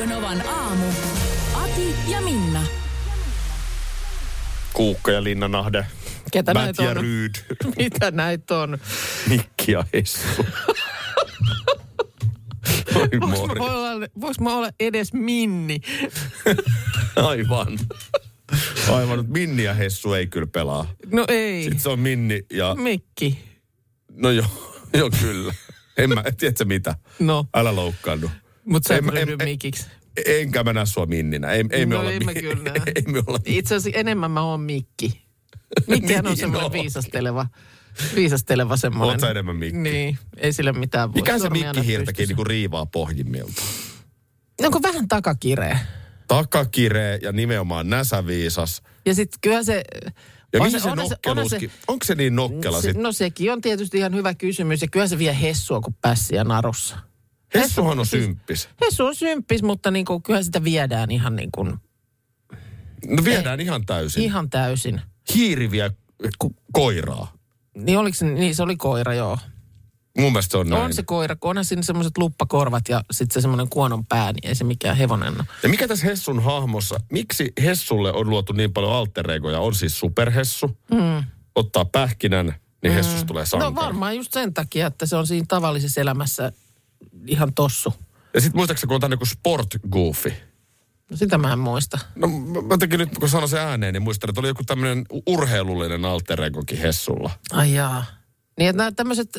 Radio Novan aamu. Ati ja Minna. Kuukka ja Linna Nahde. Ketä Matt näitä ja on? Ryd. Mitä näitä on? Mikki ja Hessu. Oi Voinko mä, olla, mä olla edes Minni? Aivan. Aivan, mutta Minni ja Hessu ei kyllä pelaa. No ei. Sitten se on Minni ja... Mikki. No joo, joo kyllä. En mä, tiedätkö mitä? No, Älä loukkaannu. Mutta sä et Mikiksi. Enkä mä näe sua Minninä. Ei, ei me no olla, ei mä kyllä näe. ei me olla Itse asiassa enemmän mä oon Mikki. Mikkihän on Niin, semmoinen no. viisasteleva, viisasteleva semmoinen. Oot sä enemmän Mikki? Niin, ei sille mitään voi. Mikä se Sormi aina Mikki Hiirtäkin pystyssä. niinku riivaa pohjimmilta? Onko vähän takakireä? Takakire ja nimenomaan näsäviisas. Ja sitten kyllä se... Ja on mihin se, on nokkeluskin, onko se niin nokkela se, sit? no sekin on tietysti ihan hyvä kysymys. Ja kyllä se vie hessua kuin pässiä narussa. Hessuhan on siis- symppis. Hessu on symppis, mutta niin kuin, kyllä sitä viedään ihan, niin kuin, No viedään ihan täysin. ihan täysin. Hiiri vie ku- koiraa. Niin, oliko se, niin se oli koira, joo. Mun mielestä se on näin. On se koira, kun onhan siinä semmoiset luppakorvat ja sitten se semmoinen kuonon pää, niin ei se mikään hevonen ole. Ja mikä tässä Hessun hahmossa, miksi Hessulle on luotu niin paljon alteregoja? On siis superhessu, mm. ottaa pähkinän, niin mm. Hessus tulee sankari. No varmaan just sen takia, että se on siinä tavallisessa elämässä ihan tossu. Ja sitten muistaakseni, kun on tämmöinen kuin sport goofy. No sitä mä en muista. No mä- tekin nyt, kun sanon sen ääneen, niin muistan, että oli joku tämmöinen urheilullinen alter egokin Hessulla. Ai jaa. Niin, että nämä tämmöiset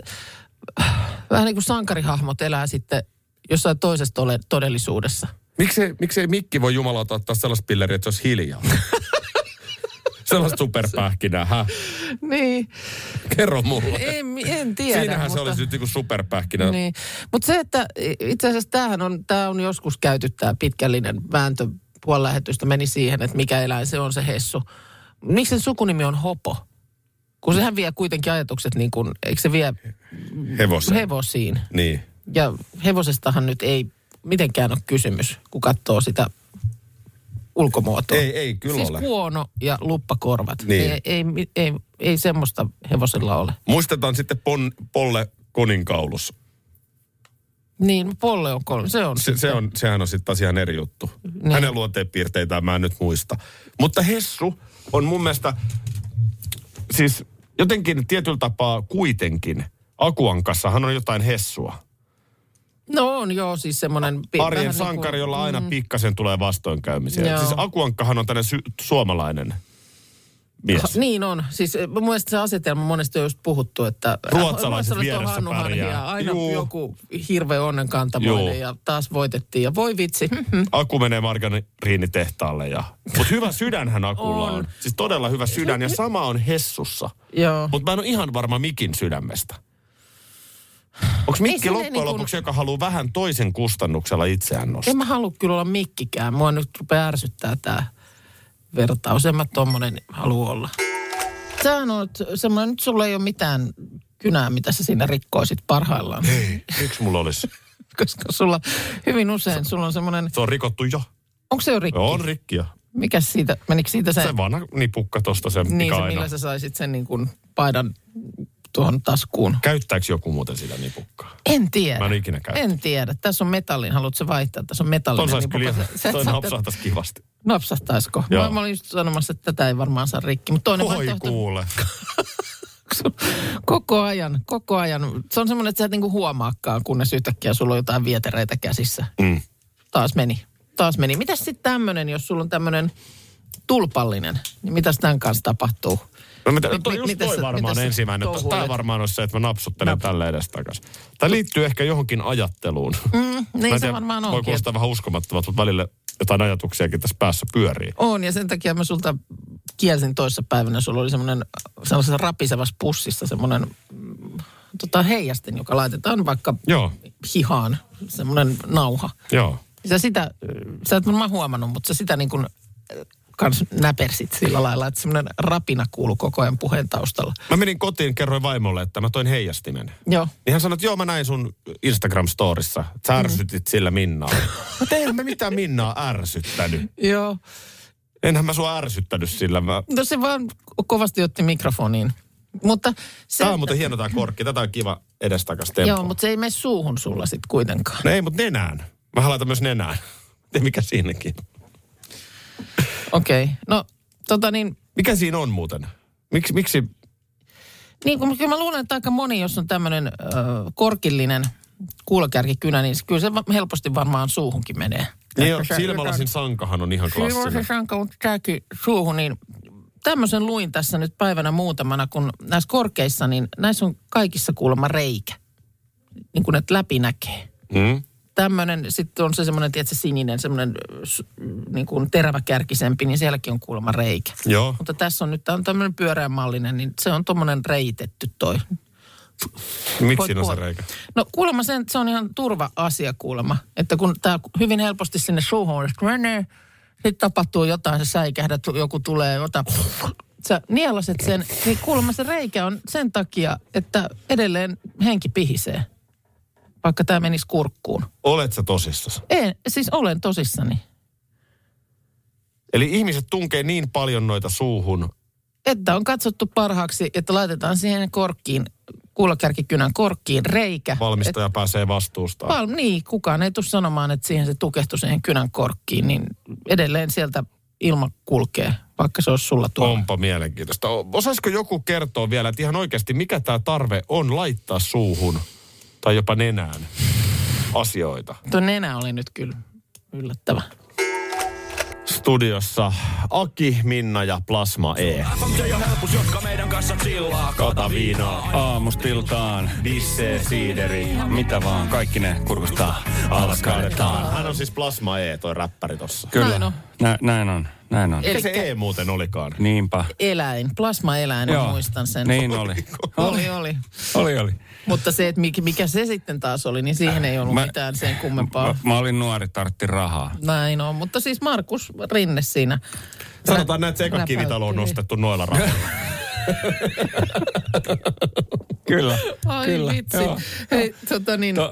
vähän niin kuin sankarihahmot elää sitten jossain toisessa todellisuudessa. Miksei, miksei Mikki voi jumalauta ottaa sellaista pilleriä, että se olisi hiljaa? sellaista superpähkinää, hä? Niin, Kerro mulle. en, en tiedä. Siinähän mutta... se olisi nyt niinku superpähkinä. Niin. Mutta se, että itse asiassa tämähän on, tämä on joskus käyty tämä pitkällinen vääntö puoli lähetystä meni siihen, että mikä eläin se on se hessu. Miksi sen sukunimi on Hopo? Kun sehän vie kuitenkin ajatukset niin kuin, eikö se vie Hevosen. hevosiin? niin. Ja hevosestahan nyt ei mitenkään ole kysymys, kun katsoo sitä ulkomuotoa. Ei, ei kyllä siis ole. kuono ja luppakorvat. Niin. Ei, ei, ei, ei semmoista hevosella ole. Muistetaan sitten pon, Polle Koninkaulus. Niin, polle on kolme. Se on. Se, se on, sehän on sitten taas ihan eri juttu. Niin. Hänen luonteenpiirteitään mä en nyt muista. Mutta Hessu on mun mielestä, siis jotenkin tietyllä tapaa kuitenkin, Akuankassahan on jotain Hessua. No on joo, siis semmoinen... Arjen vähän sankari, jolla aina pikkasen tulee vastoinkäymisiä. Joo. Siis Akuankkahan on tänne sy- suomalainen mies. Ha, niin on. Siis eh, mun mielestä se asetelma monesti on just puhuttu, että... Ruotsalaiset ruotsalaiset on vieressä Hanhi pärjää. Aina Juu. joku hirveä onnenkantamoinen ja taas voitettiin. Ja voi vitsi. Aku menee margariinitehtaalle ja... Mutta hyvä sydänhän Akulla on. On. Siis todella hyvä sydän ja sama on Hessussa. joo. Mutta mä en ole ihan varma Mikin sydämestä. Onko Mikki loppujen niin lopuksi, joka haluaa vähän toisen kustannuksella itseään nostaa? En mä halua kyllä olla mikkikään. Mua nyt rupeaa ärsyttää tää vertaus. En mä tommonen halua olla. Sä oot semmoinen, nyt sulla ei ole mitään kynää, mitä sä siinä rikkoisit parhaillaan. Ei, miksi mulla olisi? Koska sulla hyvin usein, sulla on semmoinen, Se on rikottu jo. onko se jo rikki? On rikki jo. Mikäs siitä, menikö siitä se, Se vanha nipukka tosta se, niin mikä se, millä sä saisit sen niin kuin paidan tuohon taskuun? Käyttääkö joku muuten sitä nipukkaa? En tiedä. Mä en ikinä käyttänyt. En tiedä. Tässä on metallin. Haluatko se vaihtaa? Tässä on metallinen. Ton nipukka. kyllä et toi napsahtaisi kivasti. Napsahtaisiko? Joo. Mä, mä olin just sanomassa, että tätä ei varmaan saa rikki. Mutta toinen Oi vaihtoehto kuule. koko ajan, koko ajan. Se on semmoinen, että sä et niinku huomaakaan, kunnes yhtäkkiä sulla on jotain vietereitä käsissä. Mm. Taas meni. Taas meni. Mitäs sitten tämmöinen, jos sulla on tämmöinen tulpallinen, niin mitäs tämän kanssa tapahtuu? No, mitä, Mi- toi, just toi sä- varmaan sä ensimmäinen. Tämä varmaan on se, että mä napsuttelen Nap- tälle edestakas. Tämä liittyy ehkä johonkin ajatteluun. Mm, Mä niin se tiedä, varmaan Voi onkin. kuulostaa vähän uskomattomat, mutta välillä jotain ajatuksiakin tässä päässä pyörii. On, ja sen takia mä sulta kielsin toissa päivänä. Sulla oli semmoinen sellaisessa rapisevassa pussissa semmoinen mm, tota, heijastin, joka laitetaan vaikka Joo, hihaan. Semmoinen nauha. joo. Sä sitä, sä et varmaan huomannut, mutta sä sitä niin kuin kans näpersit sillä lailla, että semmoinen rapina kuuluu koko ajan puheen taustalla. Mä menin kotiin, kerroin vaimolle, että mä toin heijastimen. Joo. Niin hän sanoi, että joo, mä näin sun Instagram-storissa. Sä ärsytit sillä Minnaa. Mä eihän mä mitään Minnaa ärsyttänyt. Joo. Enhän mä sua ärsyttänyt sillä. Mä... No se vaan kovasti otti mikrofoniin. Mutta se, Tää on muuten hieno tää korkki. Tätä on kiva edestakas tempo. Joo, mutta se ei mene suuhun sulla sitten kuitenkaan. No ei, mutta nenään. Mä laitan myös nenään. Ei mikä siinäkin. Okei. Okay. No, tota niin, Mikä siinä on muuten? Miksi, miksi niin kun mä luulen, että aika moni, jos on tämmöinen äh, korkillinen kuulokärkikynä, niin se- kyllä se helposti varmaan suuhunkin menee. niin jo, silmälasin sankahan on ihan klassinen. sanka, mutta tämäkin suuhun, niin tämmöisen luin tässä nyt päivänä muutamana, kun näissä korkeissa, niin näissä on kaikissa kuulemma reikä. Niin kuin että läpi näkee. Mm? Tämmöinen, sitten on se semmoinen, tiedätkö, sininen, semmoinen niin kuin teräväkärkisempi, niin sielläkin on kuulemma reikä. Joo. Mutta tässä on nyt, tämä on tämmöinen pyöreänmallinen, niin se on tuommoinen reitetty toi. Miksi siinä on se reikä? No kuulemma sen, se on ihan turva-asia kuulemma. Että kun tämä hyvin helposti sinne suuhun menee, sitten tapahtuu jotain, sä säikähdät, joku tulee, jota, sä nielaset sen, niin kuulemma se reikä on sen takia, että edelleen henki pihisee. Vaikka tämä menisi kurkkuun. Olet sä tosissas? En, siis olen tosissani. Eli ihmiset tunkee niin paljon noita suuhun. Että on katsottu parhaaksi, että laitetaan siihen korkkiin, kuulokärkikynän korkkiin reikä. Valmistaja pääsee vastuusta. Val, niin, kukaan ei tule sanomaan, että siihen se tukehtui siihen kynän korkkiin, niin edelleen sieltä ilma kulkee, vaikka se olisi sulla tuolla. Onpa mielenkiintoista. Osaisiko joku kertoa vielä, että ihan oikeasti mikä tämä tarve on laittaa suuhun tai jopa nenään asioita? Tuo nenä oli nyt kyllä yllättävä. Studiossa Aki, Minna ja Plasma E. FMJ ja helpus, jotka meidän kanssa chillaa. Kata viinaa, Aamustiltaan. bisse, siideri. Mitä vaan, kaikki ne kurkustaa. Alas kaadetaan. Hän on siis Plasma E, toi räppäri tossa. Kyllä, Näin on. Nä, näin on, näin on. Mikä se E muuten olikaan? Niinpä. Eläin, plasmaeläin, mä muistan sen. Niin oli. Oli, oli. Oli, oli. Mutta se, että mikä, se sitten taas oli, niin siihen ei ollut Mä- mitään sen kummempaa. Mä, mä olin nuori, tartti rahaa. Näin on, mutta siis Markus Rinne siinä. Sanotaan näin, että se eka kivitalo on nostettu noilla rahoilla. Kyllä. Ai Kyllä. vitsi. Joo. Hei, tota niin, To,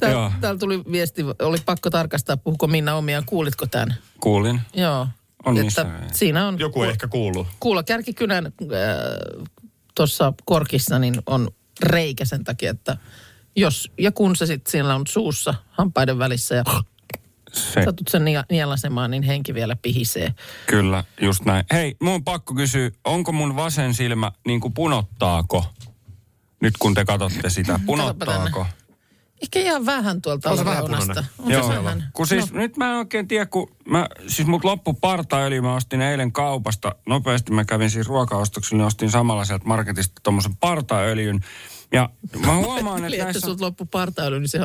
tää, joo, täällä tuli viesti, oli pakko tarkastaa, puhuko Minna omia, kuulitko tämän? kuulin. Joo. On että siinä on Joku ei ehkä kuuluu. kuulokärkikynän äh, tuossa korkissa niin on reikä sen takia, että jos ja kun se sitten siellä on suussa hampaiden välissä ja Se, satut sen nie- nielasemaan, niin henki vielä pihisee. kyllä, just näin. Hei, mun on pakko kysyä, onko mun vasen silmä niin kuin punottaako? Nyt kun te katsotte sitä, punottaako? Ehkä ihan vähän tuolta On se vähän punainen. On Joo, se vähän. kun siis no. nyt mä en oikein tiedä, kun mä, siis mut loppu partaöljy, mä ostin eilen kaupasta. Nopeasti mä kävin siis ruokaostoksilla, niin ostin samalla sieltä marketista tommosen partaöljyn. Ja mä huomaan, Eli että että näissä... sut loppu partaöljy, niin se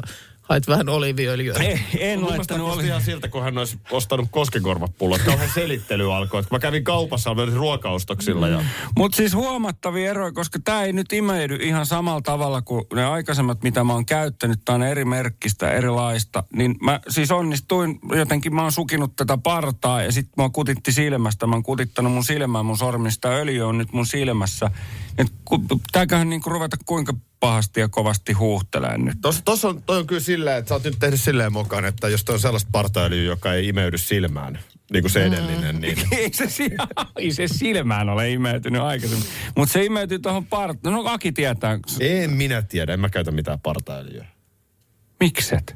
hait vähän oliiviöljyä. Ei, en Mun laittanut oli. ihan siltä, kun hän olisi ostanut koskenkorvapullot. Kauhean selittely alkoi. Että kun mä kävin kaupassa, mä olin ruokaostoksilla ja... Mutta siis huomattavia eroja, koska tämä ei nyt imeydy ihan samalla tavalla kuin ne aikaisemmat, mitä mä oon käyttänyt. Tämä on eri merkkistä, erilaista. Niin mä siis onnistuin, jotenkin mä oon sukinut tätä partaa ja sitten mua kutitti silmästä. Mä oon kutittanut mun silmää mun sormista. Öljy on nyt mun silmässä. Et ku, tääköhän niinku ruveta kuinka pahasti ja kovasti huuhtelee nyt. Tos, tos on, toi on kyllä silleen, että sä oot nyt tehnyt silleen mukaan, että jos toi on sellaista partaöljyä, joka ei imeydy silmään, niin kuin se edellinen, niin... ei, se, ei se silmään ole imeytynyt aikaisemmin. Mutta se imeytyy tuohon partaan. No Aki tietää. En minä tiedä, en mä käytä mitään partaöljyä. Mikset?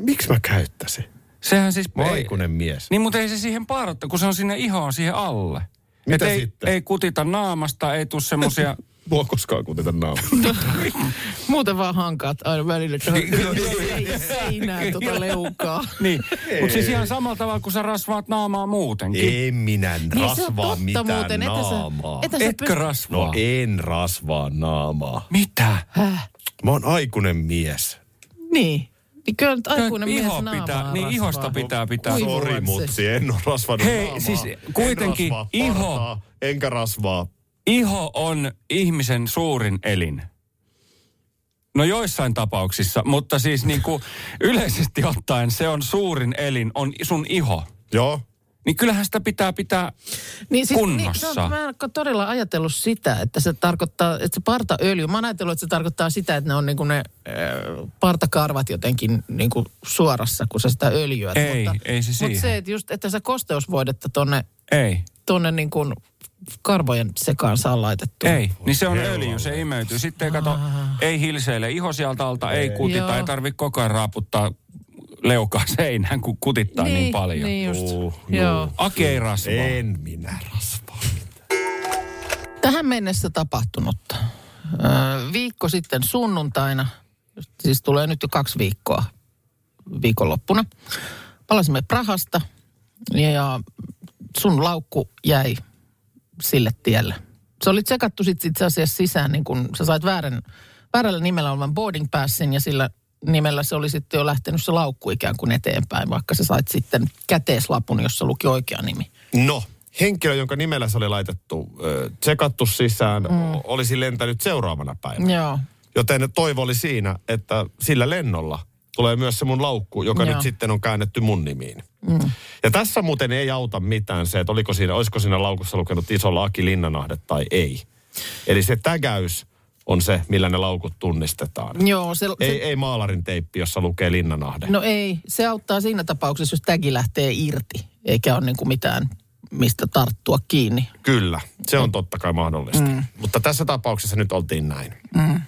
Miksi mä käyttäisin? Sehän siis... Mä ei- aikuinen mies. Niin, mutta ei se siihen parta, kun se on sinne ihoon siihen alle. Mitä Et ei, sitten? ei kutita naamasta, ei tuu semmosia... Mua koskaan kutita naama. Muuten vaan hankaat aina välillä tuohon ei- seinään tuota leukaa. niin. Mutta siis ihan samalla tavalla, kun sä rasvaat naamaa muutenkin. en minä Niin rasvaa totta mitään muuten, naamaa. että sä Etkö pyst- rasvaa? No en rasvaa naamaa. Mitä? Mä oon aikuinen mies. Niin. Niin kyllä nyt aikuinen mies Iho naamaa pitää, niin rasvaa. ihosta pitää pitää. Sori mutsi, en oo rasvannut Hei, naamaa. siis En kuitenkin rasvaa iho- partaa, enkä rasvaa. Iho on ihmisen suurin elin. No joissain tapauksissa, mutta siis niin kuin yleisesti ottaen se on suurin elin, on sun iho. Joo. Niin kyllähän sitä pitää pitää Niin kunnossa. Niin, mä en ole todella ajatellut sitä, että se tarkoittaa, että se partaöljy, mä oon ajatellut, että se tarkoittaa sitä, että ne on niin kuin ne äh, partakarvat jotenkin niin kuin suorassa, kun sä sitä öljyä. Ei, mutta, ei se Mutta siihen. se, että just, että sä kosteusvoidetta tonne, Ei, tonne niin kuin karvojen sekaan saa laitettua. ei. Niin se on öljy, se imeytyy. Sitten ei kato, ei hilseile iho sieltä alta, ei kutita, Joo. ei tarvitse koko ajan raaputtaa leukaa seinään, kun kutittaa niin, niin paljon. Niin just. Juu, Joo. Aki ei rasvaa. En minä rasvaa. Tähän mennessä tapahtunutta. Öö, viikko sitten sunnuntaina, siis tulee nyt jo kaksi viikkoa viikonloppuna. Palasimme Prahasta ja sun laukku jäi sille tielle. Se oli tsekattu sit itse asiassa sisään, niin kun sä sait väärän, väärällä nimellä olevan boarding passin ja sillä nimellä se oli sitten jo lähtenyt se laukku ikään kuin eteenpäin, vaikka sä sait sitten käteislapun, jossa luki oikea nimi. No, henkilö, jonka nimellä se oli laitettu, tsekattu sisään, mm. olisi lentänyt seuraavana päivänä. Joo. Joten toivo oli siinä, että sillä lennolla tulee myös se mun laukku, joka Joo. nyt sitten on käännetty mun nimiin. Mm. Ja tässä muuten ei auta mitään se, että oliko siinä, olisiko siinä laukussa lukenut isolla Aki Linnanahde tai ei. Eli se tägäys on se, millä ne laukut tunnistetaan. Joo, se, Ei, se, ei maalarin teippi, jossa lukee Linnanahde. No ei, se auttaa siinä tapauksessa, jos tägi lähtee irti, eikä ole niin kuin mitään, mistä tarttua kiinni. Kyllä, se on totta kai mahdollista. Mm. Mutta tässä tapauksessa nyt oltiin näin. Mm.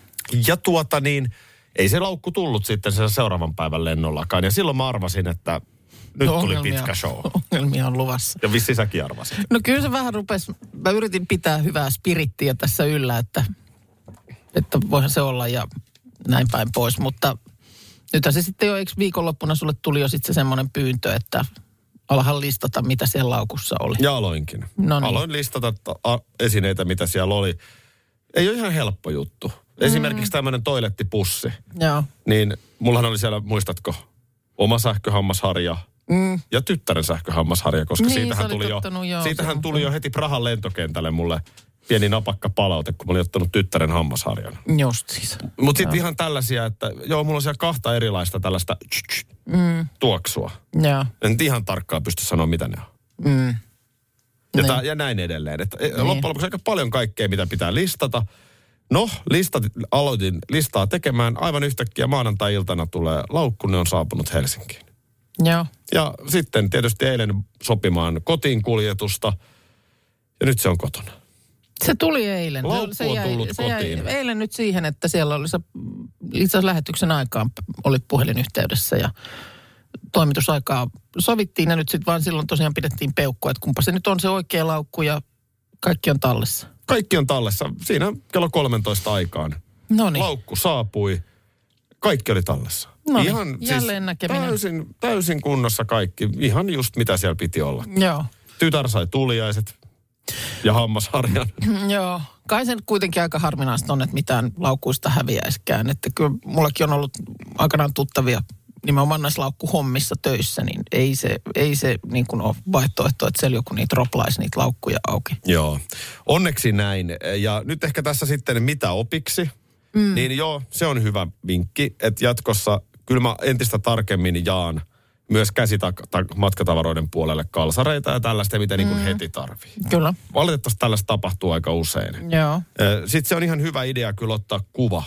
Ja tuota niin, ei se laukku tullut sitten sen seuraavan päivän lennollakaan. Ja silloin mä arvasin, että nyt tuli Ongelmia- pitkä show. Ongelmia on luvassa. Ja vissi säkin arvasit. No kyllä se vähän rupesi, mä yritin pitää hyvää spirittiä tässä yllä, että, että voihan se olla ja näin päin pois, mutta nythän se sitten jo, eikö viikonloppuna sulle tuli jo sitten se semmoinen pyyntö, että alahan listata, mitä siellä laukussa oli. Ja aloinkin. No niin. Aloin listata esineitä, mitä siellä oli. Ei ole ihan helppo juttu. Esimerkiksi tämmöinen toilettipussi. Joo. Niin mullahan oli siellä, muistatko, oma sähköhammasharja mm. ja tyttären sähköhammasharja, koska Niin, siitähän tuli jo, joo, siitähän tuli jo heti Prahan lentokentälle mulle pieni napakka palaute, kun mä olin ottanut tyttären hammasharjan. Just siis. Mutta sitten ihan tällaisia, että joo, mulla on siellä kahta erilaista tällaista Mm. tuoksua. Joo. En ihan tarkkaan pysty sanoa, mitä ne on. Mm. Ja, Niin. tää, ja näin edelleen. Että niin. Loppujen lopuksi aika paljon kaikkea, mitä pitää listata. No, listat, aloitin listaa tekemään. Aivan yhtäkkiä maanantai-iltana tulee laukku, ne on saapunut Helsinkiin. Joo. Ja sitten tietysti eilen sopimaan kotiin kuljetusta. Ja nyt se on kotona. Se tuli eilen. Se- Laukku se on jäi, tullut se jäi kotiin. eilen nyt siihen, että siellä oli se, itse lähetyksen aikaan oli puhelinyhteydessä ja toimitusaikaa sovittiin ja nyt sitten vaan silloin tosiaan pidettiin peukkua, että kumpa se nyt on se oikea laukku ja kaikki on tallessa. Kaikki on tallessa. Siinä kello 13 aikaan. No niin, Laukku saapui. Kaikki oli tallessa. Noniin, jälleen näkeminen. täysin, täysin kunnossa kaikki. Ihan just mitä siellä piti olla. joo. Tytär sai tuliaiset ja hammasharjan. Joo, kai se nyt kuitenkin aika harvinaista on, että mitään laukuista häviäiskään. Että kyllä mullakin on ollut aikanaan tuttavia nimenomaan näissä laukkuhommissa töissä, niin ei se, ei se niin kuin ole vaihtoehto, että siellä joku niitä roplaisi niitä laukkuja auki. Joo, onneksi näin. Ja nyt ehkä tässä sitten mitä opiksi, mm. niin joo, se on hyvä vinkki, että jatkossa kyllä mä entistä tarkemmin jaan myös käsimatkatavaroiden puolelle kalsareita ja tällaista, mitä niin kuin heti tarvii. Kyllä, Valitettavasti tällaista tapahtuu aika usein. joo. Sitten se on ihan hyvä idea kyllä ottaa kuva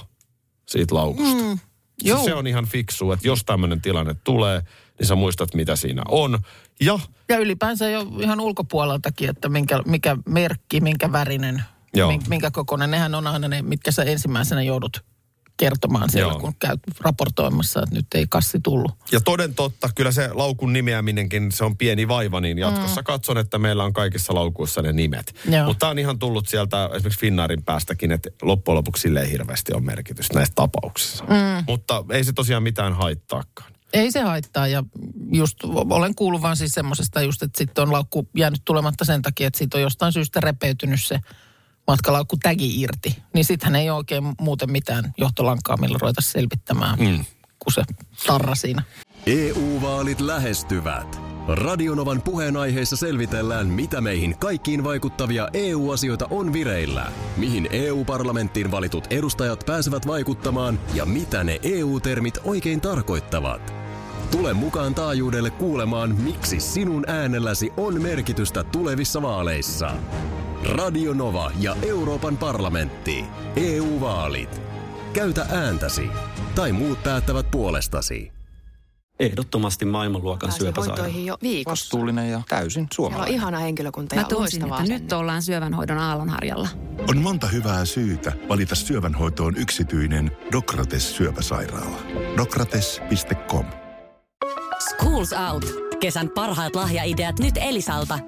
siitä laukusta. Mm. Joo. Se, se on ihan fiksu, että jos tämmöinen tilanne tulee, niin sä muistat, mitä siinä on. Ja Ja ylipäänsä jo ihan ulkopuoleltakin, että minkä, mikä merkki, minkä värinen, Joo. min- minkä kokoinen. Nehän on aina ne, mitkä sä ensimmäisenä joudut kertomaan siellä, Joo. kun käyt raportoimassa, että nyt ei kassi tullut. Ja toden totta, kyllä se laukun nimeäminenkin, se on pieni vaiva, niin jatkossa mm. katson, että meillä on kaikissa laukuissa ne nimet. Joo. Mutta on ihan tullut sieltä esimerkiksi Finnaarin päästäkin, että loppujen lopuksi sille ei hirveästi ole merkitystä näissä tapauksissa. Mm. Mutta ei se tosiaan mitään haittaakaan. Ei se haittaa ja just olen kuullut vaan siis semmoisesta just, että sitten on laukku jäänyt tulematta sen takia, että siitä on jostain syystä repeytynyt se matkalaukku tägi irti. Niin sittenhän ei ole oikein muuten mitään johtolankaa, millä ruveta selvittämään, mm. kun se tarra siinä. EU-vaalit lähestyvät. Radionovan puheenaiheessa selvitellään, mitä meihin kaikkiin vaikuttavia EU-asioita on vireillä, mihin EU-parlamenttiin valitut edustajat pääsevät vaikuttamaan ja mitä ne EU-termit oikein tarkoittavat. Tule mukaan taajuudelle kuulemaan, miksi sinun äänelläsi on merkitystä tulevissa vaaleissa. Radio Nova ja Euroopan parlamentti. EU-vaalit. Käytä ääntäsi. Tai muut päättävät puolestasi. Ehdottomasti maailmanluokan syöpäsairaala. jo viikossa. Vastuullinen ja täysin Siellä on suomalainen. ihana henkilökunta Mä ja tunsin, loistavaa että nyt ollaan syövänhoidon aallonharjalla. On monta hyvää syytä valita syövänhoitoon yksityinen Dokrates syöpäsairaala. Dokrates.com Schools Out. Kesän parhaat lahjaideat nyt Elisalta.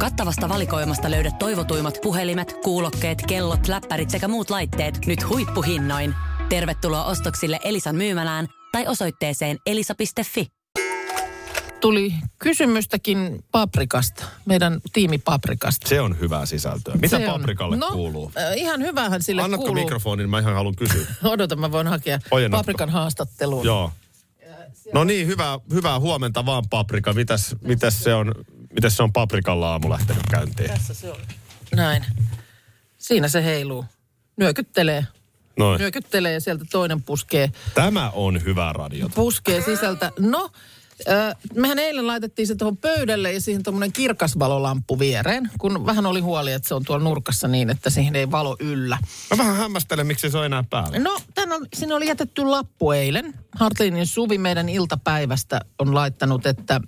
Kattavasta valikoimasta löydät toivotuimmat puhelimet, kuulokkeet, kellot, läppärit sekä muut laitteet nyt huippuhinnoin. Tervetuloa ostoksille Elisan myymälään tai osoitteeseen elisa.fi. Tuli kysymystäkin paprikasta, meidän tiimi paprikasta. Se on hyvää sisältöä. Mitä Se on- paprikalle no, kuuluu? äh, ihan hyvähän sille Annatko kuuluu. mikrofonin? Mä ihan haluan kysyä. Odota, mä voin hakea Ojennatko? paprikan haastatteluun. Joo. No niin, hyvää, hyvää huomenta vaan paprika. Mitäs, mitäs, se on, mitäs se on paprikalla aamu lähtenyt käyntiin? Tässä se on. Näin. Siinä se heiluu. Nyökyttelee. Noin. Nyökyttelee ja sieltä toinen puskee, Tämä on hyvää radiota. puskee sisältä. No, mehän eilen laitettiin se tuohon pöydälle ja siihen tuommoinen kirkasvalolamppu viereen, kun vähän oli huoli, että se on tuolla nurkassa niin, että siihen ei valo yllä. Mä vähän hämmästelen, miksi se on enää päällä. No, tän on, siinä oli jätetty lappu eilen. Hartliinin Suvi meidän iltapäivästä on laittanut, että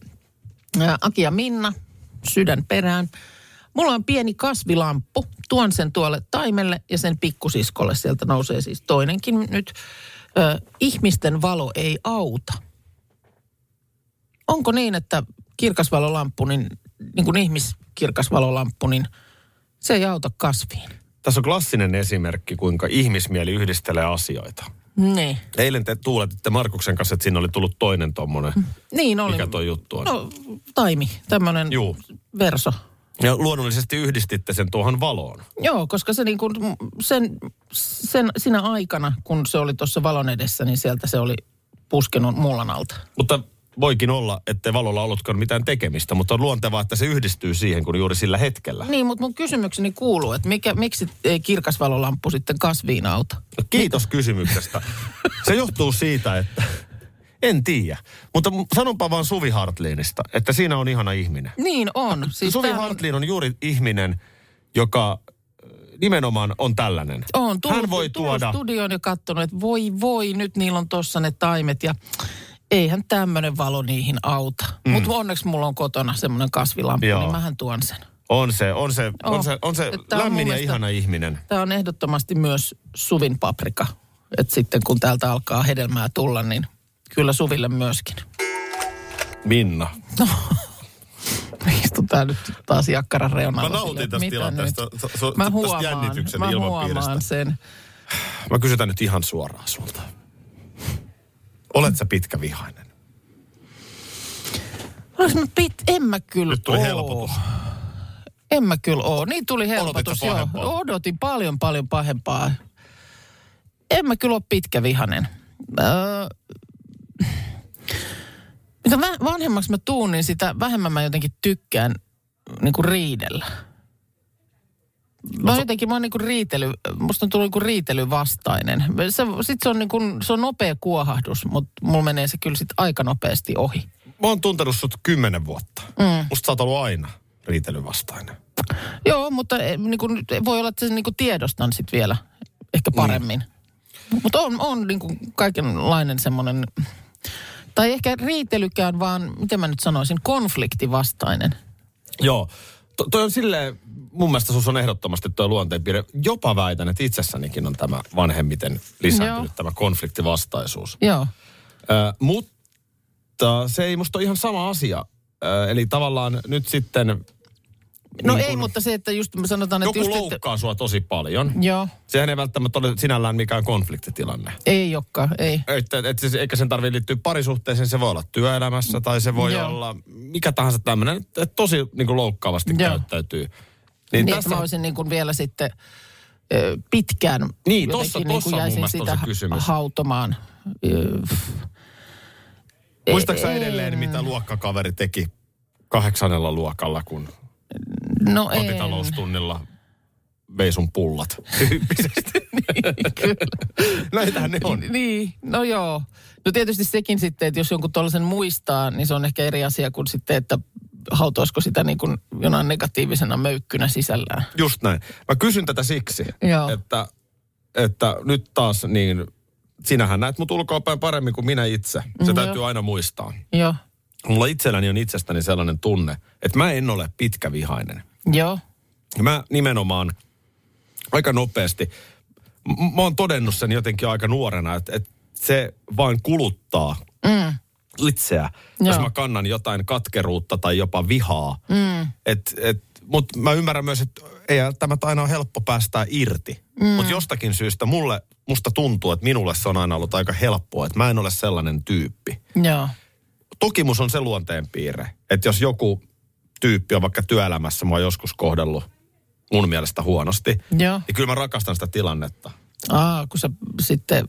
Aki ja Minna, sydän perään. Mulla on pieni kasvilamppu. Tuon sen tuolle taimelle ja sen pikkusiskolle. Sieltä nousee siis toinenkin nyt. Ö, ihmisten valo ei auta. Onko niin, että kirkasvalolamppu, niin, niin kuin ihmiskirkasvalolamppu, niin se ei auta kasviin? Tässä on klassinen esimerkki, kuinka ihmismieli yhdistelee asioita. Niin. Eilen te tuuletitte Markuksen kanssa, että siinä oli tullut toinen tommonen. Niin oli. Mikä toi juttu on? No, taimi, tämmöinen Juu. verso. Ja luonnollisesti yhdistitte sen tuohon valoon. Joo, koska se niin kuin sen, sen, sinä aikana, kun se oli tuossa valon edessä, niin sieltä se oli puskenut mullan alta. Mutta voikin olla, ettei valolla ollutkaan mitään tekemistä, mutta on luontevaa, että se yhdistyy siihen, kun juuri sillä hetkellä. Niin, mutta mun kysymykseni kuuluu, että mikä, miksi ei kirkasvalolamppu sitten kasviin auta? No, kiitos kysymyksestä. Se johtuu siitä, että en tiedä. Mutta sanonpa vaan Suvi Hartliinista, että siinä on ihana ihminen. Niin on. Siis Suvi tää on- Hartliin on juuri ihminen, joka äh, nimenomaan on tällainen. On, tullut, Hän voi tullut tuoda, studioon ja katsonut, että voi voi, nyt niillä on tossa ne taimet ja eihän tämmöinen valo niihin auta. Mm. Mutta onneksi mulla on kotona semmoinen kasvilamppu, Joo. niin mähän tuon sen. on se, on se, on Oh. se, on se Että on lämmin mun ja mielestä- ihana ihminen. Tämä on ehdottomasti myös Suvin paprika. Että sitten kun täältä alkaa hedelmää tulla, niin kyllä Suville myöskin. Minna. Istutaan nyt taas jakkaran reunalla. Mä nautin tästä tilanteesta, nyt? s- s- Mä tästä huomaan, jännityksen mä huomaan sen. Mä kysytän nyt ihan suoraan sulta. Olet sä pitkävihainen? Olis mä pit, en mä kyllä Nyt tuli oo. helpotus. En mä kyllä oo. Niin tuli helpotus, joo. Odotin paljon, paljon pahempaa. En mä kyllä ole pitkävihanen. Öö, mitä vanhemmaksi mä tuun, niin sitä vähemmän mä jotenkin tykkään niin kuin riidellä. Mä oon jotenkin, mä oon niin kuin riitely, musta on tullut niin kuin riitelyvastainen. Se, sit se on niin kuin, se on nopea kuohahdus, mutta mulla menee se kyllä sit aika nopeasti ohi. Mä oon tuntenut sut kymmenen vuotta. Mm. Musta sä oot ollut aina riitelyvastainen. Joo, mutta eh, niin kuin, voi olla, että se niin kuin tiedostan sit vielä ehkä paremmin. Mm. Mutta on, on niin kuin kaikenlainen semmoinen, tai ehkä riitelykään, vaan miten mä nyt sanoisin, konfliktivastainen. Joo. To, toi on silleen, mun mielestä sus on ehdottomasti tuo luonteenpiirre. Jopa väitän, että itsessänikin on tämä vanhemmiten lisääntynyt Joo. tämä konfliktivastaisuus. Joo. Ö, mutta se ei musta ole ihan sama asia. Ö, eli tavallaan nyt sitten... No niin ei, kun mutta se, että just me sanotaan, että Joku just, että, loukkaa sua tosi paljon. Joo, Sehän ei välttämättä ole sinällään mikään konfliktitilanne. ei olekaan, ei. Että, et siis, eikä sen tarvitse liittyä parisuhteeseen, se voi olla työelämässä tai se voi Joo. olla mikä tahansa tämmöinen, että et tosi niin kuin loukkaavasti Joo. käyttäytyy. Niin, Niin, niin tässä, mä olisin niin kuin vielä sitten ö, pitkään Niin, jotenkin tossa- niin tossa kuin jäisin sitä kysymys. hautomaan. Muistaaksä edelleen, mitä luokkakaveri teki kahdeksannella luokalla, kun No en. kotitaloustunnilla vei sun pullat tyyppisesti. Kyllä. Näitähän ne on. Niin, no joo. No tietysti sekin sitten, että jos jonkun tuollaisen muistaa, niin se on ehkä eri asia kuin sitten, että hautoisiko sitä niin kuin jonain negatiivisena möykkynä sisällään. Just näin. Mä kysyn tätä siksi, Joo. että, että nyt taas niin, sinähän näet mut ulkoapäin paremmin kuin minä itse. Se Mm, täytyy joo. aina muistaa. Joo. Mulla itselläni on itsestäni sellainen tunne, että mä en ole pitkävihainen. Joo. Ja Mä nimenomaan aika nopeasti, m- mä oon todennut sen jotenkin aika nuorena, että, että se vain kuluttaa Mm. Itseä, jos Joo. mä kannan jotain katkeruutta tai jopa vihaa. Mm. Et, et, Mutta mä ymmärrän myös, että ei välttämättä aina ole helppo päästää irti. Mm. Mutta jostakin syystä mulle, musta tuntuu, että minulle se on aina ollut aika helppoa, että mä en ole sellainen tyyppi. Joo. Toki mus on se luonteenpiirre, että jos joku tyyppi on vaikka työelämässä mua joskus kohdellut mun mielestä huonosti, Joo. niin kyllä mä rakastan sitä tilannetta. Aa, kun sä sitten,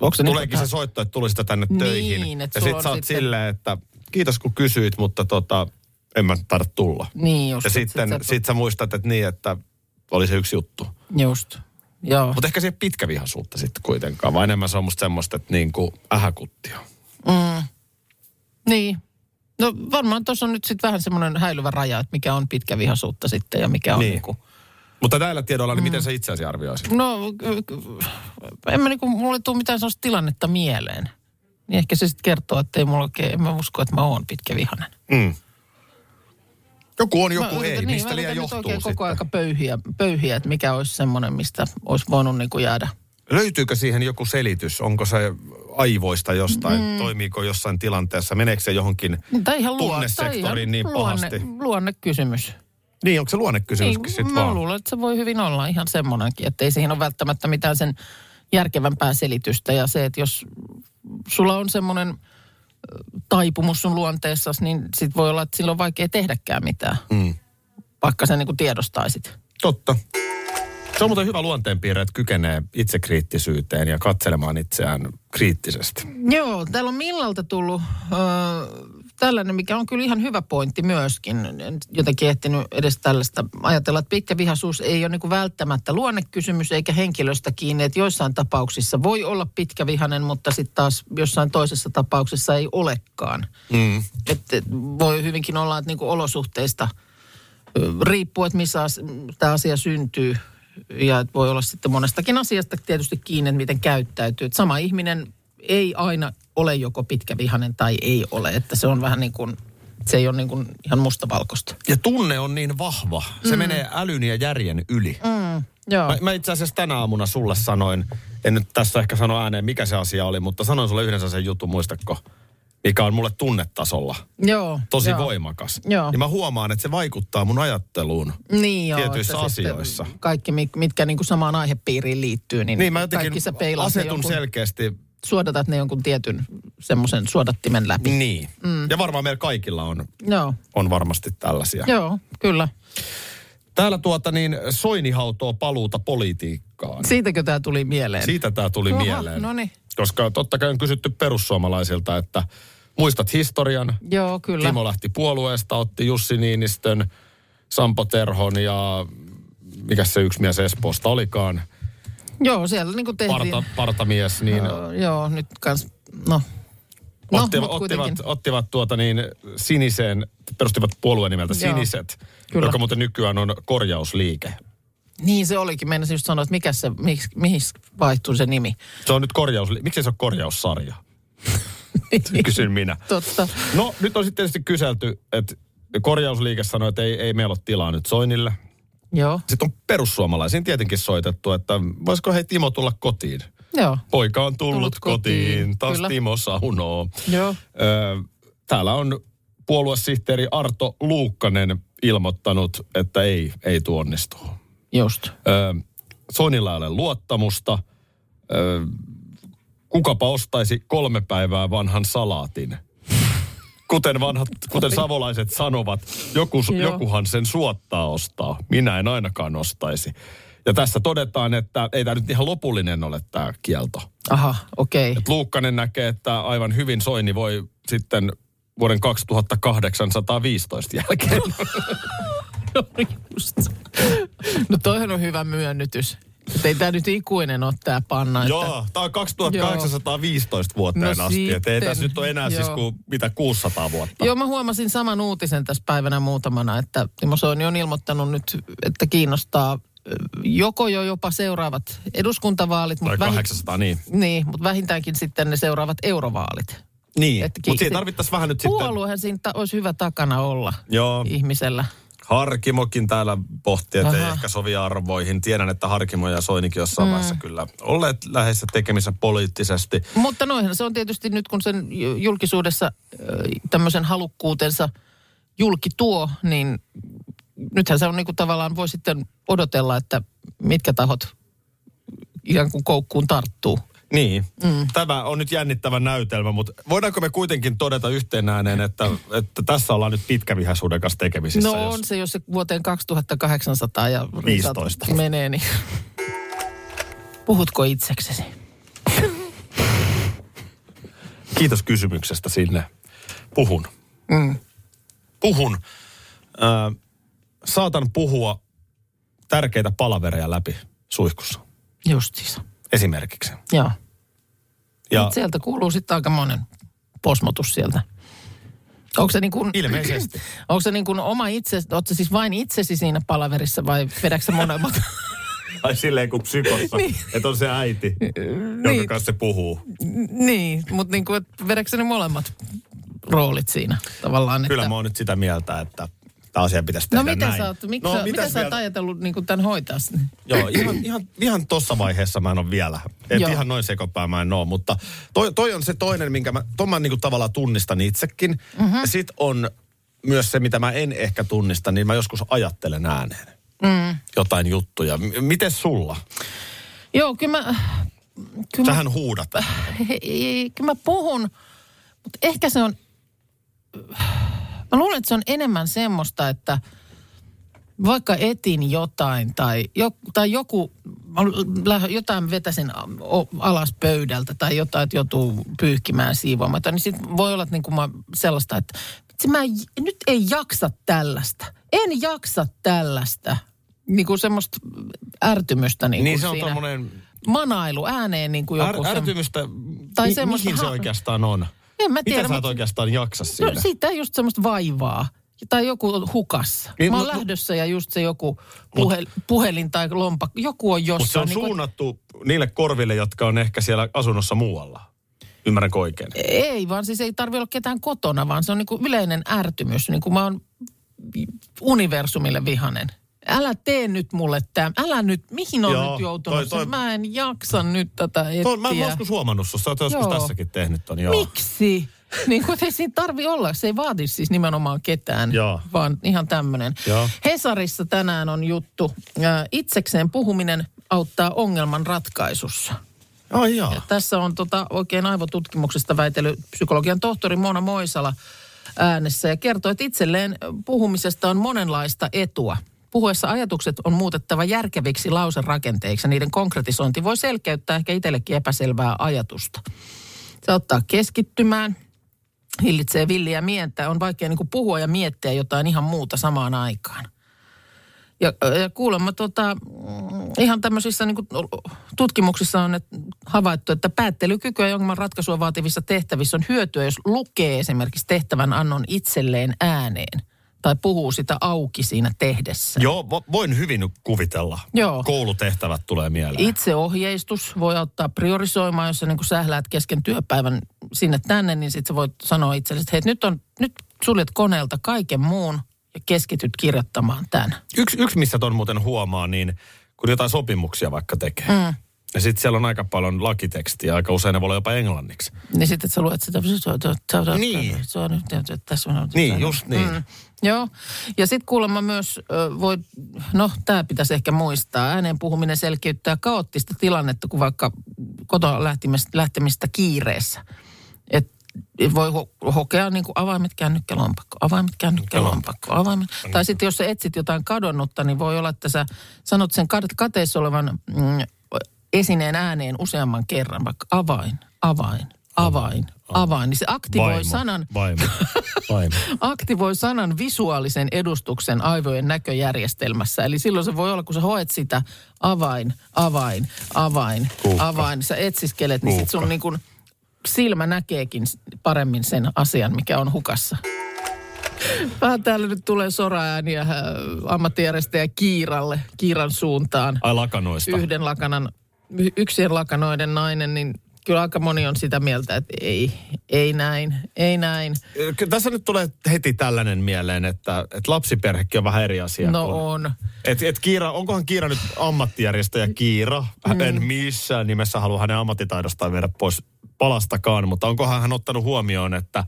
onko se Tuleekin niin, se soitto, että tuli sitä tänne Niin, töihin. ja sit on sä oot sitten- silleen, että kiitos kun kysyit, mutta tota, en mä tarvitse tulla. Niin just. Ja sitten sit sit sä muistat, että niin, että oli se yksi juttu. Just. Joo. Mutta ehkä se ei ole pitkävihaisuutta sitten kuitenkaan, vaan enemmän se on musta semmoista, että niin kuin ähäkuttio. Mm. Niin. No varmaan tuossa on nyt sitten vähän semmoinen häilyvä raja, että mikä on pitkävihaisuutta sitten ja mikä on Niin. niin. niinku... Mutta näillä tiedoilla, niin miten sä itseäsi arvioisit? No, en mä niinku, mulle tule mitään sellaista tilannetta mieleen. Niin ehkä se sitten kertoo, että ei mulla oikein, en mä usko, että mä oon pitkävihainen. Mm. Joku on, joku mä, ei. niin, Mistä liian johtuu sitten? koko aika pöyhiä, pöyhiä, että mikä olisi semmoinen, mistä olisi voinut niinku jäädä. Löytyykö siihen joku selitys? Onko se aivoista jostain? Mm. Toimiiko jossain tilanteessa? Meneekö se johonkin Tai ihan, luo, tai tunnesektoriin ihan niin luonne, pahasti? luonnekysymys. Niin, onko se luonnekysymyskin Niin, sitten mä vaan? luulen, että se voi hyvin olla ihan semmoinenkin, että ei siihen ole välttämättä mitään sen järkevämpää selitystä. Ja se, että jos sulla on semmoinen taipumus sun luonteessasi, niin sit voi olla, että silloin on vaikea tehdäkään mitään, Mm. vaikka sä niin kuin tiedostaisit. Totta. Se on muuten hyvä luonteenpiirre, että kykenee itsekriittisyyteen ja katselemaan itseään kriittisesti. Joo, täällä on Millalta tullut ö, tällainen, mikä on kyllä ihan hyvä pointti myöskin. En jotenkin ehtinyt edes tällaista ajatella, että pitkä vihaisuus ei ole niin välttämättä luonnekysymys eikä henkilöstä kiinni. Että joissain tapauksissa voi olla pitkävihainen, mutta sitten taas jossain toisessa tapauksessa ei olekaan. Mm. Että voi hyvinkin olla, että niin kuin olosuhteista riippuu, että missä as- tämä asia syntyy. Ja voi olla sitten monestakin asiasta tietysti kiinni, että miten käyttäytyy. Että sama ihminen ei aina ole joko pitkävihainen tai ei ole. Että se on vähän niin kuin, se ei ole niin kuin ihan mustavalkoista. Ja tunne on niin vahva. Se mm. menee älyn ja järjen yli. Mm, joo. Mä, mä itse asiassa tänä aamuna sulle sanoin, en nyt tässä ehkä sano ääneen mikä se asia oli, mutta sanoin sulle yhdessä sen jutun, muistatko? Mikä on mulle tunnetasolla joo. tosi joo. voimakas. Joo. Niin mä huomaan, että se vaikuttaa mun ajatteluun. Niin joo, tietyissä asioissa. Kaikki, mi- mitkä niin kuin samaan aihepiiriin liittyy, niin, Niin mä kaikki sä peilaat ne asetun jonkun, selkeästi suodatat ne jonkun tietyn semmoisen suodattimen läpi. niin. Mm. Ja varmaan meillä kaikilla on, Joo, on varmasti tällaisia. joo, kyllä. Täällä tuota niin Soini hautoo paluuta politiikkaan. Siitäkö tämä tuli mieleen? Siitä tämä tuli Oha, mieleen. no niin. Koska totta kai on kysytty perussuomalaisilta, että muistat historian. Joo, kyllä. Timo lähti puolueesta, otti Jussi Niinistön, Sampo Terhon ja mikä se yksi mies Espoosta olikaan, Joo, siellä niin kuin tehtiin. parta, partamies, niin Joo, joo, nyt kans, no. No, ottivat, ottivat, ottivat tuota niin siniseen, perustivat puolueen nimeltä Joo, Siniset, kyllä. joka muuten nykyään on korjausliike. Niin se olikin. Meinasin just sanoa, että mikä se, mihin, mihin vaihtuu se nimi. Se on nyt korjausliike. Miksi se on korjaussarja? Kysyn minä. Totta. No nyt on sitten tietysti kyselty, että korjausliike sanoi, että ei, ei meillä ole tilaa nyt Soinille. Joo, Sitten on perussuomalaisiin tietenkin soitettu, että voisiko hei Timo tulla kotiin. joo, Poika on tullut, Tullut kotiin, kotiin, taas kyllä. Timo saunoo. joo. Öö, täällä on puoluesihteeri Arto Luukkanen ilmoittanut, että ei, ei tuonnistu. Just. Öö, Soinilla ei ole luottamusta. Öö, kukapa ostaisi kolme päivää vanhan salaatin? Kuten, vanhat, kuten savolaiset sanovat, joku, jokuhan sen suottaa ostaa. Minä en ainakaan ostaisi. Ja tässä todetaan, että ei tämä nyt ihan lopullinen ole tämä kielto. Aha, okei. Okay. Et Luukkanen näkee, että aivan hyvin Soini voi sitten vuoden 2815 jälkeen. No toihan on hyvä myönnytys. Ei tämä nyt ikuinen ole tämä panna. Että... Joo, tämä on 2815 vuoteen No asti. Että ei sitten, tässä nyt ole enää siis joo. kuin mitä 600 vuotta. Joo, mä huomasin saman uutisen tässä päivänä muutamana, että Timo Soini on ilmoittanut nyt, että kiinnostaa joko jo jopa seuraavat eduskuntavaalit, Tai mutta, vähi- 800, niin. niin, mutta vähintäänkin sitten ne seuraavat eurovaalit. Niin, mutta siinä tarvittaisiin vähän nyt sitten... Puoluehan siinä ta- olisi hyvä takana olla Joo, ihmisellä. Harkimokin täällä pohti, että ei ehkä sovi arvoihin. Tiedän, että Harkimo ja Soinikin jossain mm. vaiheessa kyllä olleet läheisessä tekemissä poliittisesti. Mutta noihän se on tietysti nyt, kun sen ju- julkisuudessa tämmöisen halukkuutensa julki tuo, niin nythän se on niin kuin tavallaan voi sitten odotella, että mitkä tahot ikään kuin koukkuun tarttuu. Niin, mm. tämä on nyt jännittävä näytelmä, mutta voidaanko me kuitenkin todeta yhteen ääneen, että, että tässä ollaan nyt pitkävihaisuuden kanssa tekemisissä? No on se, jos se vuoteen 2800 ja risat 15. menee, niin puhutko itseksesi? Kiitos kysymyksestä sinne. Puhun. Mm. Puhun. Äh, saatan puhua tärkeitä palavereja läpi suihkussa. Justiinsa. Esimerkiksi. Joo. Ja sieltä kuuluu sitten aika monen posmotus sieltä. Onko se niin kuin, ilmeisesti. onko se niin kuin oma itse, ootko siis vain itsesi siinä palaverissa vai vedätkö sä molemmat? Ai silleen kuin psykossa, Niin. että on se äiti, jonka niin, kanssa se puhuu. niin, mutta niin kuin, vedätkö ne molemmat roolit siinä tavallaan? Kyllä että... mä oon nyt sitä mieltä, että tämä asia pitäisi No tehdä miten näin. sä oot, miksi no, mitäs sä oot ajatellut niin tämän hoitaa? sitten? Joo, ihan, ihan, ihan tossa vaiheessa mä en ole vielä. Et Joo. ihan noin sekopää mä en oo, mutta toi, toi on se toinen, minkä mä, ton mä niinku tavallaan tunnistan itsekin. Mhm. Mm-hmm. Ja sit on myös se, mitä mä en ehkä tunnista, niin mä joskus ajattelen ääneen. Mm. Jotain juttuja. M- miten sulla? Joo, kyllä mä, kyllä mä, Sähän huudat. he- kyllä mä puhun, mutta ehkä se on, mä luulen, että se on enemmän semmoista, että vaikka etin jotain tai, jo, tai joku, jotain vetäsin alas pöydältä tai jotain, että joutuu pyyhkimään siivoamatta, niin sitten voi olla että niin kuin mä sellaista, että vitsi, mä en, nyt ei jaksa tällaista. En jaksa tällaista. Niin kuin semmoista ärtymystä niin, Niin se on tommonen manailu ääneen niin kuin joku. är, sem- ärtymystä. Tai mi- mihin se ha- oikeastaan on? En mä Mitä tiedä. sä et mutta- oikeastaan jaksa siinä? No siitä just semmoista vaivaa. Tai joku on hukassa. Niin, Mä oon mut- lähdössä ja just se joku puhel, puhelin tai lompakko, joku on jossain. Mutta se on niin suunnattu niille korville, jotka on ehkä siellä asunnossa muualla. Ymmärränkö oikein? Ei, vaan siis ei tarvi olla ketään kotona, vaan se on niin kuin yleinen ärtymys. Niin kuin mä oon universumille vihanen. Älä tee nyt mulle tämä. Älä nyt, mihin on Joo, nyt joutunut? toi- toi- sen? Mä en jaksa nyt tätä etsiä. Tuo, mä oon joskus huomannut susta, oot joskus tässäkin tehnyt ton, joo. Miksi? Niin kuin ei siinä tarvi olla. Se ei vaadi siis nimenomaan ketään, Joo. vaan ihan tämmöinen. Hesarissa tänään on juttu. Itsekseen puhuminen auttaa ongelman ratkaisussa. Ai joo. Ja tässä on tota, oikein aivotutkimuksesta väitellyt psykologian tohtori Mona Moisala äänessä ja kertoo, että itselleen puhumisesta on monenlaista etua. Puhuessa ajatukset on muutettava järkeviksi lauserakenteiksi niiden konkretisointi voi selkeyttää ehkä itsellekin epäselvää ajatusta. Se auttaa keskittymään, hillitsee villiä miettä. On vaikea niin puhua ja miettiä jotain ihan muuta samaan aikaan. Ja, ja kuulemma tota, mm, ihan tämmöisissä niin kuin tutkimuksissa on että havaittu, että päättelykykyä ja ratkaisua vaativissa tehtävissä on hyötyä, jos lukee esimerkiksi tehtävän annon itselleen ääneen tai puhuu sitä auki siinä tehdessä. Joo, vo- voin hyvin kuvitella. Joo. Koulutehtävät tulee mieleen. Itseohjeistus voi auttaa priorisoimaan, jos sä niin sähläät kesken työpäivän sinne tänne, niin sitten sä voit sanoa itsellesi, että hei, nyt, on, nyt suljet koneelta kaiken muun ja keskityt kirjoittamaan tämän. Yksi, yksi, missä ton muuten huomaa, niin kun jotain sopimuksia vaikka tekee. Mm. Ja sitten siellä on aika paljon lakitekstiä, aika usein ne voi olla jopa englanniksi. Niin sitten sä luet sitä. Niin. Se on nyt, tässä on, Niin, just niin. Mm. Joo. Ja sitten kuulemma myös ö, voi, no tämä pitäisi ehkä muistaa, ääneen puhuminen selkeyttää kaoottista tilannetta, kun vaikka kotona lähtemistä, lähtemistä kiireessä. Et voi ho- hokea niin kuin avaimet, kännykkä, lompakko, avaimet, kännykkä, lompakko, avaimet. Tai sitten jos sä etsit jotain kadonnutta, niin voi olla, että sä sanot sen kat- kateessa olevan mm, esineen ääneen useamman kerran, vaikka avain, avain, Avain. Avain. Niin se aktivoi Vaimo. sanan, Vaimo. Vaimo. aktivoi sanan visuaalisen edustuksen aivojen näköjärjestelmässä. Eli silloin se voi olla, kun sä hoet sitä avain, avain, avain, Kuukka. avain, sä etsiskelet, niin sit sun niin kun silmä näkeekin paremmin sen asian, mikä on hukassa. Vähän täällä nyt tulee soraääniä äh, ammattijärjestäjä Kiiralle, Kiiran suuntaan. Ai lakanoista. Yhden lakanan, yksien lakanoiden nainen, niin kyllä aika moni on sitä mieltä, että ei, ei näin, ei näin. Kyllä Tässä nyt tulee heti tällainen mieleen, että, että lapsiperhekin on vähän eri asia. No kuin- on. Et, et Kiira, onkohan Kiira nyt ammattijärjestäjä Kiira? Mm. En missään nimessä halua hänen ammattitaidostaan viedä pois palastakaan, mutta onkohan hän ottanut huomioon, että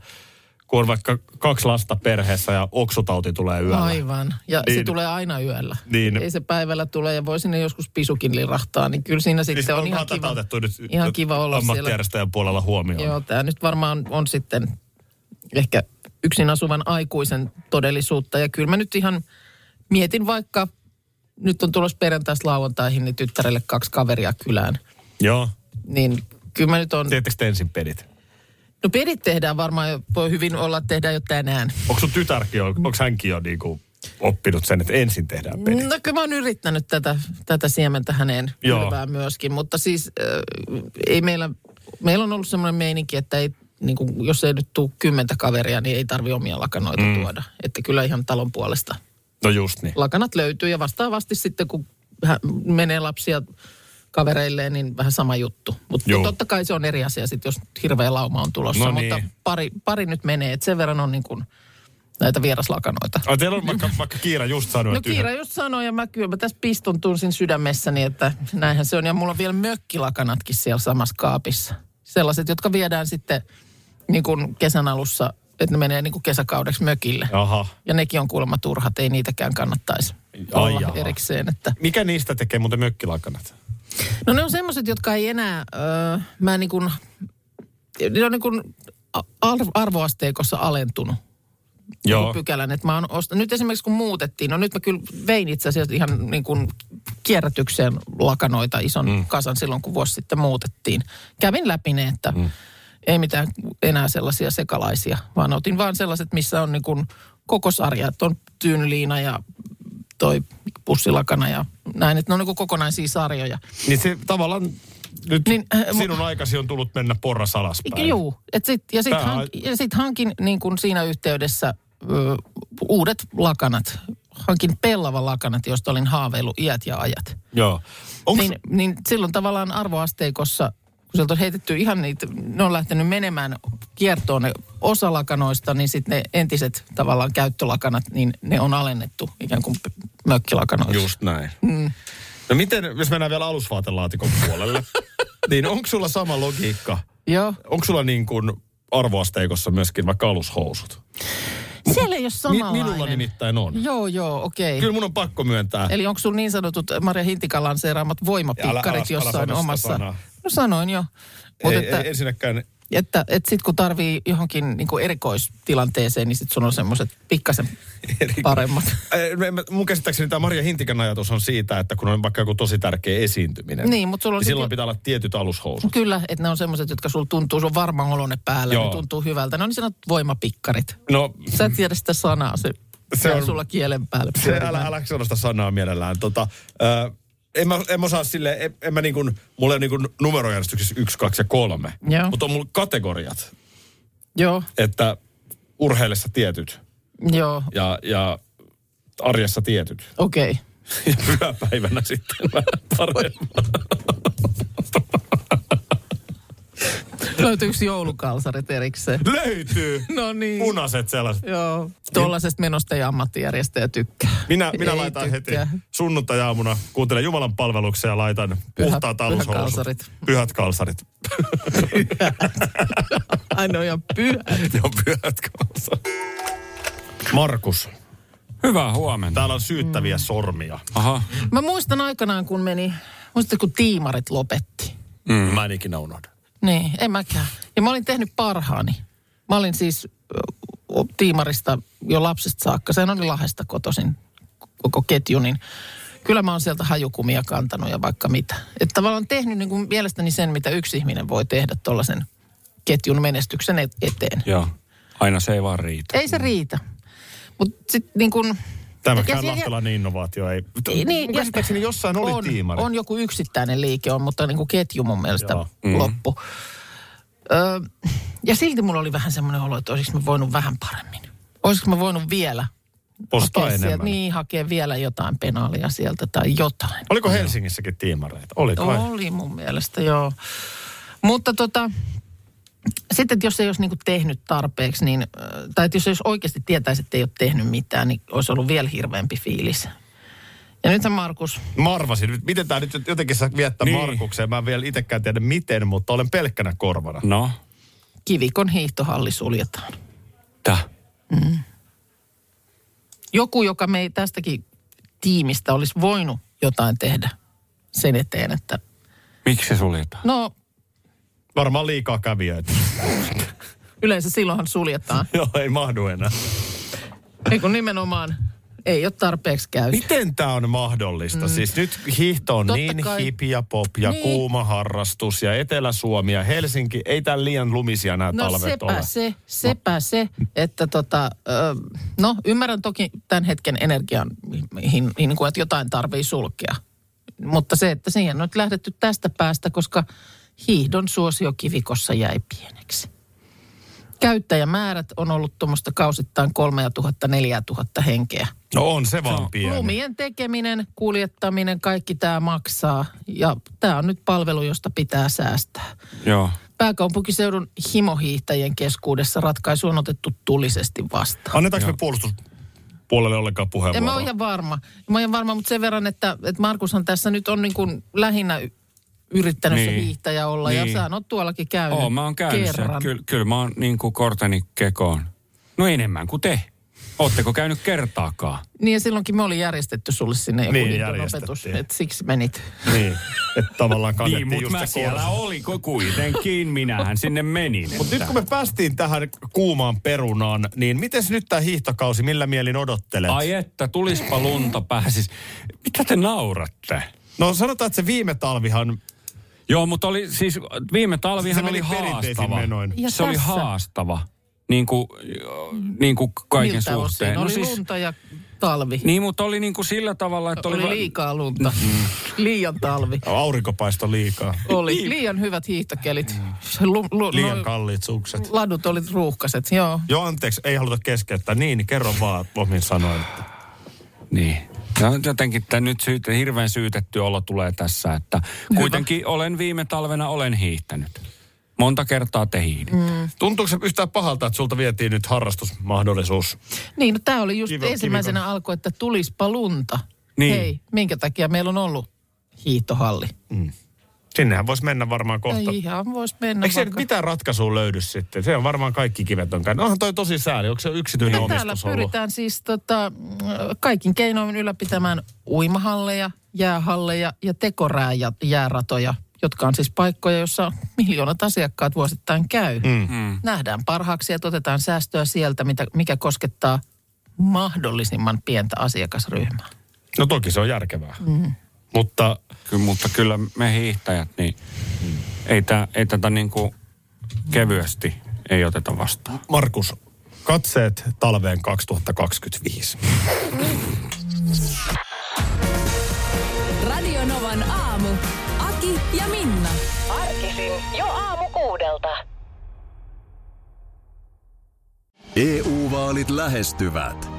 kun on vaikka kaksi lasta perheessä ja oksutauti tulee yöllä. Aivan. Ja niin. se tulee aina yöllä. Niin. Ei se päivällä tule ja voi sinne joskus pisukin lirahtaa, niin kyllä siinä sitten Niin on onkohan ihan kiva. otettu nyt ihan kiva olla siellä. ammattijärjestäjän puolella huomioon? Joo, tämä nyt varmaan on sitten ehkä yksin asuvan aikuisen todellisuutta. Ja kyllä mä nyt ihan mietin vaikka, nyt on tulossa perjantaista lauantaihin, niin tyttärelle kaksi kaveria kylään. Joo. Niin kyllä mä nyt on... Teettekö te ensin pedit? No pedit tehdään varmaan, voi hyvin olla, että tehdään jo tänään. Onko sun tytärkin, onko hänkin jo niinku oppinut sen, että ensin tehdään pedit? No kyllä mä oon yrittänyt tätä, tätä siementä häneen Joo. kylvää myöskin, mutta siis äh, ei meillä, meillä on ollut semmoinen meininki, että ei, niin kuin, jos ei nyt tule kymmentä kaveria, niin ei tarvi omia lakanoita mm. tuoda. Että kyllä ihan talon puolesta No just niin. lakanat löytyy ja vastaavasti sitten kun menee lapsia kavereilleen, niin vähän sama juttu. Mutta totta kai se on eri asia sitten, jos hirveä lauma on tulossa. No mutta niin. pari, pari nyt menee, että sen verran on niin kuin näitä vieraslakanoita. Ai teillä on vaikka, vaikka Kiira just sanoi, No Kiira yhden- just sanoi ja mä kyllä mä tässä piston tunsin sydämessäni, että näinhän se on. Ja mulla on vielä mökkilakanatkin siellä samassa kaapissa. Sellaiset, jotka viedään sitten niin kuin kesän alussa, että ne menee niin kuin kesäkaudeksi mökille. Aha. Ja nekin on kuulemma turhat, ei niitäkään kannattaisi Ai olla jaha. erikseen. Että. Mikä niistä tekee muuten mökkilakanat? No ne on semmoiset, jotka ei enää, öö, mä niin kuin, ne on niin kuin arv- arvoasteikossa alentunut. joku pykälän, että mä oon ostanut. Nyt esimerkiksi kun muutettiin, no nyt mä kyllä vein itse asiassa ihan niin kuin kierrätykseen lakanoita ison mm. kasan silloin, kun vuosi sitten muutettiin. Kävin läpi ne, että mm. ei mitään enää sellaisia sekalaisia, vaan otin vaan sellaiset, missä on niin kuin koko sarja, että on tyynyliina ja toi pussilakana ja näin, että ne on niin kuin kokonaisia sarjoja. Niin se tavallaan nyt Niin, äh, sinun aikasi on tullut mennä porras alaspäin. Joo, et sit, ja sitten Tää hank, ja sit hankin niin kuin siinä yhteydessä ö, uudet lakanat. Hankin pellavan lakanat, josta olin haaveillut iät ja ajat. Joo. Onks, Niin, niin silloin tavallaan arvoasteikossa, kun sieltä on heitetty ihan niitä, ne on lähtenyt menemään kiertoon ne osa lakanoista, niin sitten ne entiset tavallaan käyttölakanat, niin ne on alennettu ikään kuin mökkilakanoiksi. Just näin. Mm. No miten, jos mennään vielä alusvaatelaatikon puolelle, niin onko sulla sama logiikka? Joo. Onko sulla niin kuin arvoasteikossa myöskin vaikka alushousut? Siellä ei ole Mi- samanlainen. minulla nimittäin on. Joo, joo, okei. Kyllä mun on pakko myöntää. Eli onko sun niin sanotut Maria Hintikan lanseeraamat voimapikkarit Älä- älä- älä jossain sitä omassa? sanaa. No sanoin jo. Mutta ei, että, ei, ensinnäkään, että, että sitten kun tarvii johonkin niin kuin erikoistilanteeseen, niin sitten sun on semmoiset pikkasen paremmat. Mun käsittääkseni tämä Maria Hintikan ajatus on siitä, että kun on vaikka joku tosi tärkeä esiintyminen, Niin, mutta sulla on niin silloin jo- pitää olla tietyt alushousut. Kyllä, että ne on semmoiset, jotka sulla tuntuu, sun varma olone päällä, Joo. ne tuntuu hyvältä. Ne on niin sanotut voimapikkarit. No, Sä et tiedä sitä sanaa, se, Se on sulla kielen päällä. se, älä, älä sano sitä sanaa mielellään. Tota, äh, en mä, en mä osaa sille, en, en mä niin kuin, mulla on niin kuin numerojärjestyksessä yksi, kaksi ja kolme. Joo. Mutta on mulla kategoriat, Joo, että urheilessa tietyt joo, ja, ja arjessa tietyt. okei. Okay. Ja pyhäpäivänä sitten vähän paremmat. Löytyykö joulukalsarit erikseen? Löytyy! No niin. Punaiset sellaiset. Joo, tuollaisesta menosta ei ammattijärjestäjä tykkää. Minä, minä Ei laitan tykkää. heti sunnuntajaamuna, kuuntelen Jumalan palveluksia ja laitan Pyhät- puhtaat pyhät alushousut. kalsarit. Pyhät kalsarit. Ai ne on ihan pyhät. Joo, pyhät kalsarit. Markus, Hyvää huomenta. täällä on syyttäviä sormia. Aha. Mä muistan aikanaan, kun meni, muistatko kun tiimarit lopetti? Mm. Mä en ikinä unohda. Niin, en mäkään. Ja mä olin tehnyt parhaani. Mä olin siis tiimarista jo lapsesta saakka. Sehän oli Lahdesta kotoisin koko ketju, niin kyllä mä oon sieltä hajukumia kantanut ja vaikka mitä. Että tavallaan tehnyt niin kuin mielestäni sen, mitä yksi ihminen voi tehdä tuollaisen ketjun menestyksen et- eteen. Joo. Aina se ei vaan riitä. Ei se riitä. Mutta sitten niin kun... Tämäkään Ja- ja- lahtelainen innovaatio ei. Niin, Niin, ja- käsittääkseni jossain oli on, tiimari. On joku yksittäinen liike, on, mutta niin kuin ketju mun mielestä Joo. mm. loppu. Öö, ja silti mulla oli vähän semmoinen olo, että olisiko mä voinut vähän paremmin. Olisiko mä voinut vielä Ostaa hakea, sieltä, enemmän. niin, hakea vielä jotain penaalia sieltä tai jotain. Oliko Helsingissäkin tiimareita? Oli kai. Oli mun mielestä, joo. Mutta tota, sitten että jos ei olisi niinku tehnyt tarpeeksi, niin, tai että jos ei olisi oikeasti tietäisi, että ei ole tehnyt mitään, niin olisi ollut vielä hirveämpi fiilis. Ja nyt Markus, Marvasin. Miten tämä nyt jotenkin saa viettää niin. Niin. Markukseen? Mä en vielä itsekään tiedä miten, mutta olen pelkkänä korvana. No, Kivikon hiihtohalli suljetaan. täh. Joku, joka me ei tästäkin tiimistä olisi voinut jotain tehdä sen eteen, että Miksi se suljetaan? no Varmaan liikaa kävijöitä. yleensä silloinhan suljetaan. Joo, ei mahdu enää. Ei kun nimenomaan ei ole tarpeeksi käyty. Miten tämä on mahdollista? Mm. Siis nyt hiihto on Totta niin kai. hip ja pop ja Niin. kuuma harrastus ja Etelä-Suomi ja Helsinki. Ei tää liian lumisia nämä No talvet sepä ole. se, sepä se, että tota, no ymmärrän toki tämän hetken energian, hin, niin kuin, että jotain tarvii sulkea. Mutta se, että siihen on nyt lähdetty tästä päästä, koska hiihdon suosio kivikossa jäi pieneksi. Käyttäjämäärät on ollut tuommoista kausittain 3000-4000 henkeä. No on se vaan pieni. Lumien tekeminen, kuljettaminen, kaikki tämä maksaa. Ja tämä on nyt palvelu, josta pitää säästää. Joo. Pääkaupunkiseudun himohiihtäjien keskuudessa ratkaisu on otettu tulisesti vastaan. Annetaanko me puolustuspuolelle ollenkaan En mä puheenvuoroa? ole ihan varma. Mä oon ihan varma, mutta sen verran, että, että Markushan tässä nyt on niin kuin lähinnä yrittänyt niin. se Niin. hiihtäjä olla. Ja Niin. sä oot tuollakin käynyt Oo, mä oon käynyt sen. kerran. Kyllä, kyllä mä oon niin kuin korteni kekoon. No enemmän kuin te. Ootteko käynyt kertaakaan? Niin ja silloinkin me oli järjestetty sulle sinne joku Niin, niin, opetus, että siksi menit. Niin, että tavallaan Niin, kannettiin mutta just mä se siellä oli kuitenkin. Minähän sinne menin. Mutta nyt kun me päästiin tähän kuumaan perunaan, niin miten nyt tämä hiihtokausi, millä mielin odottelet? Ai että, tulispa lunta pääsis. Mitä te nauratte? No sanotaan, että se viime talvihan, Joo, mutta oli siis viime talvihan Se meni oli haastava. menoin. Ja se oli tässä? haastava. Niin kuin, niin kuin kaiken Miltä suhteen. Osin? Oli siis, lunta ja talvi. Niin, mutta oli niin kuin sillä tavalla, että oli... oli va- liikaa lunta. Mm. Liian talvi. aurinko paistoi liikaa. Oli liian hyvät hiihtokelit. Lu, lu, Liian noi kalliit sukset. ladut oli ruuhkaset, joo. Joo, anteeksi, ei haluta keskeyttää. Niin, niin kerro vaan omin sanoin. Että. Niin. Ja jotenkin tämä nyt syyte, hirveän syytetty olo tulee tässä, että kuitenkin olen viime talvena olen hiihtänyt. Monta kertaa te. Mm. Tuntuuko se yhtään pahalta, että sulta vietiin nyt harrastusmahdollisuus? Niin, no tämä oli just Kivi- ensimmäisenä alkoi, että tulispa lunta. Niin. Hei, minkä takia meillä on ollut hiihtohalli? Sinnehän voisi mennä varmaan kohta. Ei ihan voisi mennä Eikö vaikka- mitään ratkaisua löydy sitten? Se on varmaan kaikki kivet on käynyt. Onhan toi tosi sääli. Onko se yksityinen Ja täällä omistus ollut? pyritään siis tota, kaikin keinoin ylläpitämään uimahalleja, jäähalleja ja tekorääjäratoja, jotka on siis paikkoja, joissa miljoonat asiakkaat vuosittain käy. Mm. Mm. Nähdään parhaaksi ja otetaan säästöä sieltä, mitä, mikä koskettaa mahdollisimman pientä asiakasryhmää. No toki se on järkevää. Mm. Mutta Kyllä, mutta kyllä me hiihtäjät, niin ei, tää, ei tätä niin kuin kevyesti ei oteta vastaan. Markus, katseet talveen 2025. Radio Novan aamu. Aki ja Minna. Arkisin jo aamu kuudelta. EU-vaalit lähestyvät.